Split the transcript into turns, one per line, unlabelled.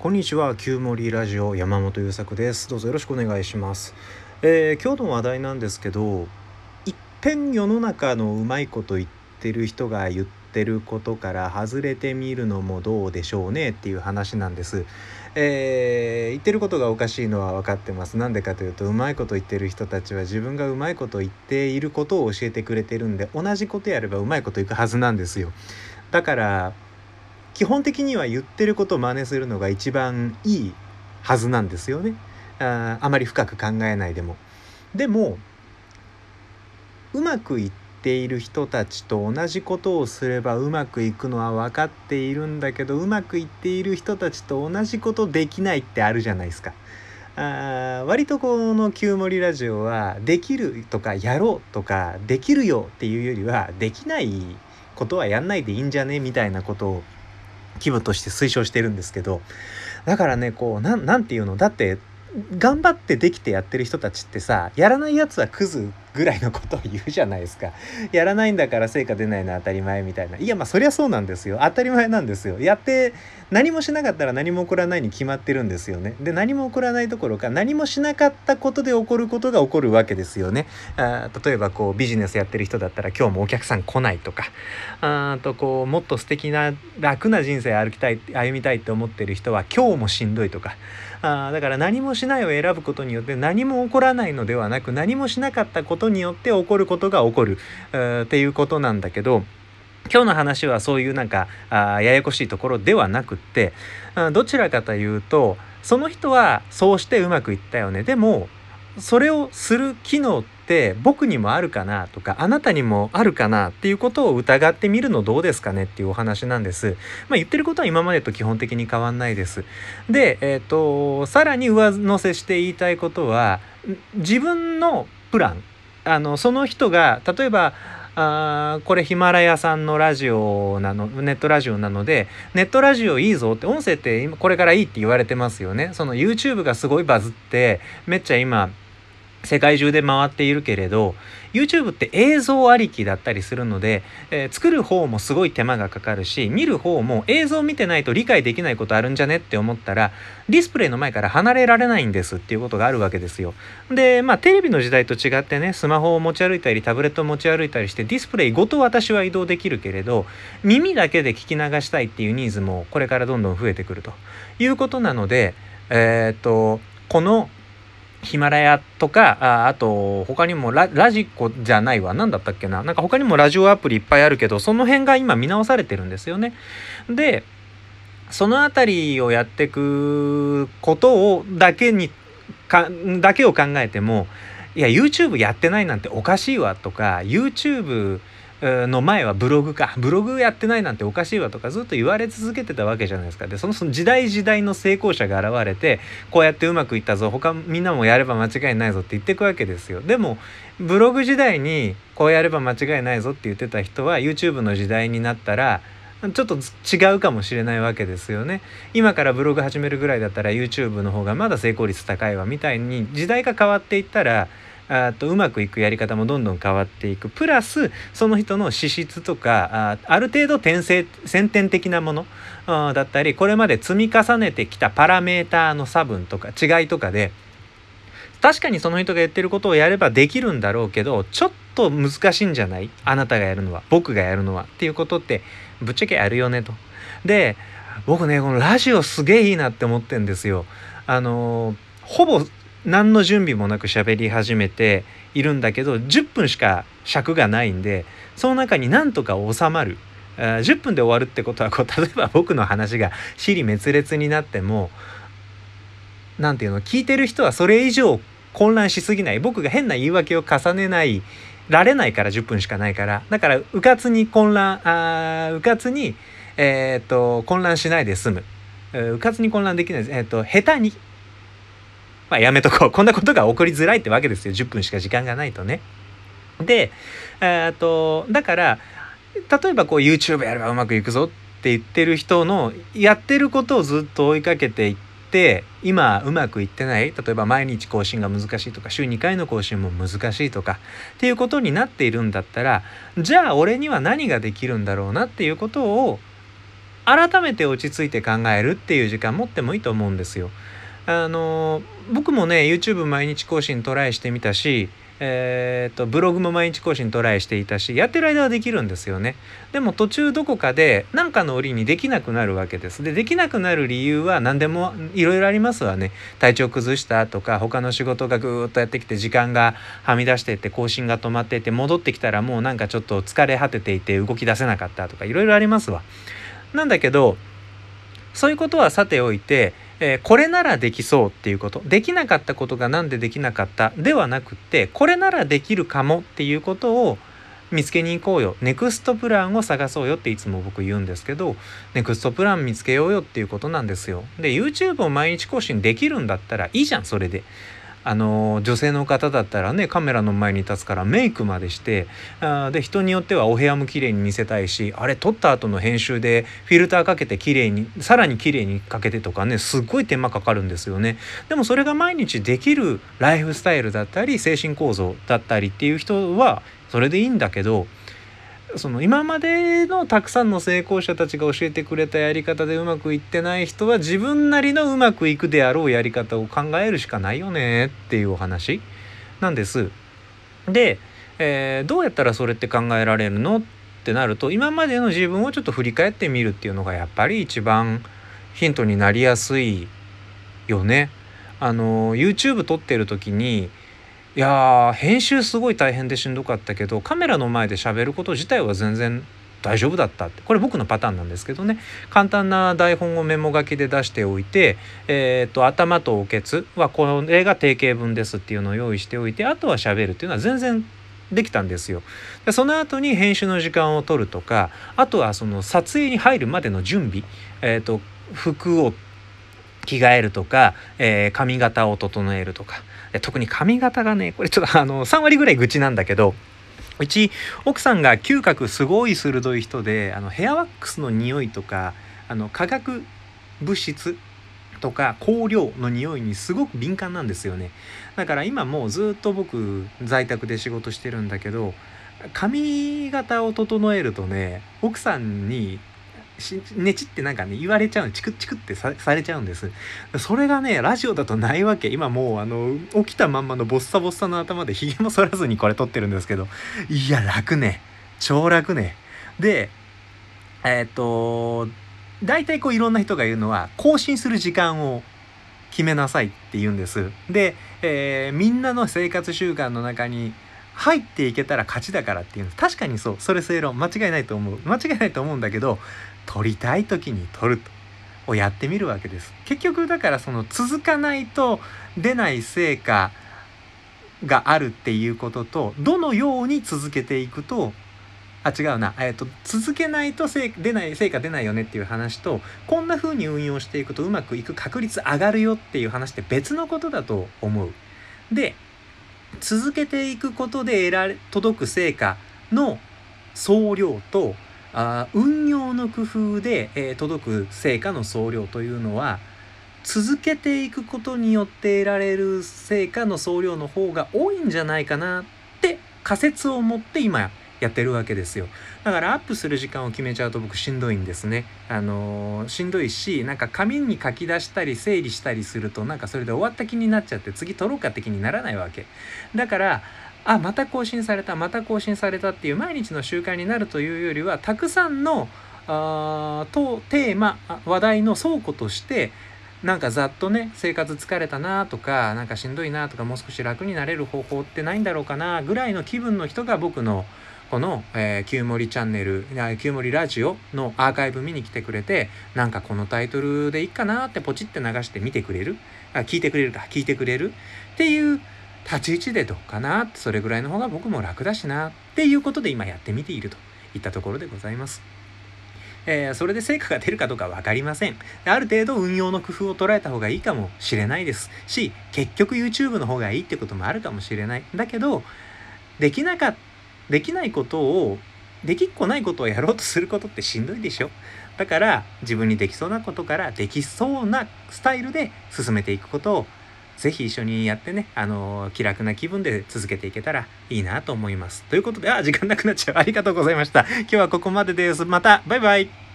こんにちは旧森ラジオ山本優作です。どうぞよろしくお願いします、えー今日の話題なんですけど一遍世の中のうまいこと言ってる人が言ってることから外れてみるのもどうでしょうねっていう話なんです、えー言ってることがおかしいのは分かってます。なんでかというとうまいこと言ってる人たちは自分がうまいこと言っていることを教えてくれてるんで同じことやればうまいこといくはずなんですよ。だから基本的には言ってることを真似するのが一番いいはずなんですよねああまり深く考えないでもでもうまくいっている人たちと同じことをすればうまくいくのは分かっているんだけどうまくいっている人たちと同じことできないってあるじゃないですか。あー割とこの「旧森ラジオ」はできるとかやろうとかできるよっていうよりはできないことはやんないでいいんじゃねみたいなことを規模として推奨してるんですけどだからねこうなんなんていうの？だって頑張ってできてやってる人たちってさやらないやつはクズぐらいのことを言うじゃないですか。やらないんだから成果出ないのは当たり前みたいな。いやまあそりゃそうなんですよ。当たり前なんですよ。やって何もしなかったら何も起こらないに決まってるんですよね。で何も起こらないどころか何もしなかったことで起こることが起こるわけですよね。あ例えばこうビジネスやってる人だったら今日もお客さん来ないとか。あとこうもっと素敵な楽な人生歩きたい歩みたいって思ってる人は今日もしんどいとか。あだから何もしないを選ぶことによって何も起こらないのではなく何もしなかったことによって起こることが起こるえーっていうことなんだけど今日の話はそういうなんかあややこしいところではなくってどちらかというとその人はそうしてうまくいったよね。でもそれをする機能って僕にもあるかなとかあなたにもあるかなっていうことを疑ってみるのどうですかねっていうお話なんです。まあ、言ってることは今までと基本的に変わんないです。で、えっ、とさらに上乗せして言いたいことは自分のプランあのその人が例えばあこれヒマラヤさんのラジオなのネットラジオなのでネットラジオいいぞって音声って今これからいいって言われてますよねその YouTube がすごいバズってめっちゃ今世界中で回っているけれど YouTube って映像ありきだったりするので、えー作る方もすごい手間がかかるし見る方も映像見てないと理解できないことあるんじゃねって思ったらディスプレイの前から離れられないんですっていうことがあるわけですよ。でまあテレビの時代と違ってねスマホを持ち歩いたりタブレットを持ち歩いたりしてディスプレイごと私は移動できるけれど耳だけで聞き流したいっていうニーズもこれからどんどん増えてくるということなのでえーっとこのヒマラヤとかああと他にもララジコじゃないわ何だったっけななんか他にもラジオアプリいっぱいあるけどその辺が今見直されてるんですよね。でそのあたりをやっていくことをだけにかだけを考えてもいや YouTube やってないなんておかしいわとか YouTube の前はブログか。ブログやってないなんておかしいわとかずっと言われ続けてたわけじゃないですか。でそのその時代時代の成功者が現れてこうやってうまくいったぞ。他みんなもやれば間違いないぞって言ってくわけですよ。でもブログ時代にこうやれば間違いないぞって言ってた人は YouTube の時代になったらちょっと違うかもしれないわけですよね。今からブログ始めるぐらいだったら YouTube の方がまだ成功率高いわみたいに時代が変わっていったらあとうまくいくやり方もどんどん変わっていくプラスその人の資質とかあある程度転生先天的なものだったりこれまで積み重ねてきたパラメーターの差分とか違いとかで確かにその人が言ってることをやればできるんだろうけどちょっと難しいんじゃない？あなたがやるのは僕がやるのはっていうことってぶっちゃけあるよねと。で僕ねこのラジオすげえいいなって思ってんですよ。あのほぼ何の準備もなく喋り始めているんだけど10分しか尺がないんでその中になんとか収まる。10分で終わるってことはこう 例えば僕の話が尻滅裂になってもなんていうの聞いてる人はそれ以上混乱しすぎない。僕が変な言い訳を重ねないられないから10分しかないから。だからうかつに混乱あうかつに、えー、と混乱しないで済む。うかつに混乱できないです、えー、と下手にまあやめとこう こんなことが起こりづらいってわけですよ10分しか時間がないとね。でえー、とだから例えばこう YouTube やればうまくいくぞって言ってる人のやってることをずっと追いかけていって今うまくいってない例えば毎日更新が難しいとか週2回の更新も難しいとかっていうことになっているんだったらじゃあ俺には何ができるんだろうなっていうことを改めて落ち着いて考えるっていう時間持ってもいいと思うんですよ。あの僕もね YouTube 毎日更新トライしてみたしえーと、ブログも毎日更新トライしていたしやってる間はできるんですよね。でも途中どこかで何かの折にできなくなるわけです。でできなくなる理由は何でもいろいろありますわね。体調崩したとか他の仕事がぐーっとやってきて時間がはみ出していって更新が止まっていて戻ってきたらもうなんかちょっと疲れ果てていて動き出せなかったとかいろいろありますわ。なんだけどそういうことはさておいてえー、これならできそうっていうこと。できなかったことが何でできなかった？ではなくってこれならできるかもっていうことを見つけに行こうよ。ネクストプランを探そうよっていつも僕言うんですけどネクストプラン見つけようよっていうことなんですよ。で YouTube を毎日更新できるんだったらいいじゃんそれで。あの女性の方だったらねカメラの前に立つからメイクまでしてあで人によってはお部屋も綺麗に見せたいしあれ撮った後の編集でフィルターかけて綺麗にさらに綺麗にかけてとかねすっごい手間かかるんですよね。でもそれが毎日できるライフスタイルだったり精神構造だったりっていう人はそれでいいんだけどその今までのたくさんの成功者たちが教えてくれたやり方でうまくいってない人は自分なりのうまくいくであろうやり方を考えるしかないよねっていうお話なんです。で、えー、どうやったらそれって考えられるのってなると今までの自分をちょっと振り返ってみるっていうのがやっぱり一番ヒントになりやすいよね。あの YouTube 撮ってる時にいや編集すごい大変でしんどかったけどカメラの前で喋ること自体は全然大丈夫だったってこれ僕のパターンなんですけどね簡単な台本をメモ書きで出しておいて、えーと、頭とおけつはこれが定型文ですっていうのを用意しておいてあとは喋るっていうのは全然できたんですよ。でその後に編集の時間を取るとかあとはその撮影に入るまでの準備、えーと服を着替えるとか、えー、髪型を整えるとか。特に髪型がねこれちょっとあの3割ぐらい愚痴なんだけどうち奥さんが嗅覚すごい鋭い人であのヘアワックスの匂いとかあの化学物質とか香料の匂いにすごく敏感なんですよね。だから今もうずっと僕在宅で仕事してるんだけど髪型を整えるとね奥さんにねちってなんかね言われちゃうチクチクってされちゃうんです。それがねラジオだとないわけ。今もうあの起きたまんまのボッサボッサの頭でひげも剃らずにこれ撮ってるんですけど。いや楽ね。超楽ね。でえー、っと大体こういろんな人が言うのは更新する時間を決めなさいって言うんです。で、えー、みんなの生活習慣の中に入っていけたら勝ちだからっていうの確かにそう。それ正論。間違いないと思う。間違いないと思うんだけど取りたい時に取るとをやってみるわけです結局だからその続かないと出ない成果があるっていうこととどのように続けていくとあ違うな、えーと、続けないと成出ない成果出ないよねっていう話とこんな風に運用していくとうまくいく確率上がるよっていう話って別のことだと思う。で続けていくことで得られ届く成果の総量とあ運用の工夫で、えー、届く成果の総量というのは続けていくことによって得られる成果の総量の方が多いんじゃないかなって仮説を持って今やってるわけですよ。だからアップする時間を決めちゃうと僕しんどいんですね。あのー、しんどいしなんか紙に書き出したり整理したりするとなんかそれで終わった気になっちゃって次撮ろうかって気にならないわけ。だからあまた更新されたまた更新されたっていう毎日の習慣になるというよりはたくさんのあとテーマ話題の倉庫としてなんかざっとね生活疲れたなとかなんかしんどいなとかもう少し楽になれる方法ってないんだろうかなぐらいの気分の人が僕のこの、えー、旧森チャンネル、旧森ラジオのアーカイブ見に来てくれて、なんかこのタイトルでいいかなってポチって流して見てくれる？あ、聞いてくれるか、聞いてくれる？っていう立ち位置でどうかなそれぐらいの方が僕も楽だしなっていうことで今やってみているといったところでございます。えー、それで成果が出るかどうか分かりません。ある程度運用の工夫を捉えた方がいいかもしれないですし、結局 YouTube の方がいいってこともあるかもしれない。だけど、できなか、できないことを、できっこないことをやろうとすることってしんどいでしょだから自分にできそうなことからできそうなスタイルで進めていくことをぜひ一緒にやってね、あの気楽な気分で続けていけたらいいなと思います。ということで、あ、時間なくなっちゃう。ありがとうございました。今日はここまでです。また、バイバイ。